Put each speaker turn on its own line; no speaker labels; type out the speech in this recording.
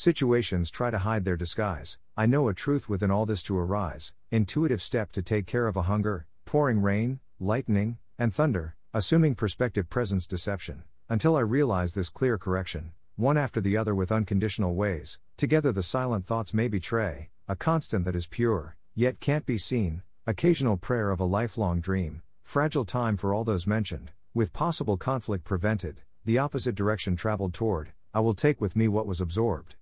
Situations try to hide their disguise. I know a truth within all this to arise. Intuitive step to take care of a hunger, pouring rain, lightning, and thunder, assuming perspective presence deception. Until I realize this clear correction, one after the other with unconditional ways, together the silent thoughts may betray, a constant that is pure, yet can't be seen, occasional prayer of a lifelong dream, fragile time for all those mentioned, with possible conflict prevented, the opposite direction traveled toward, I will take with me what was absorbed.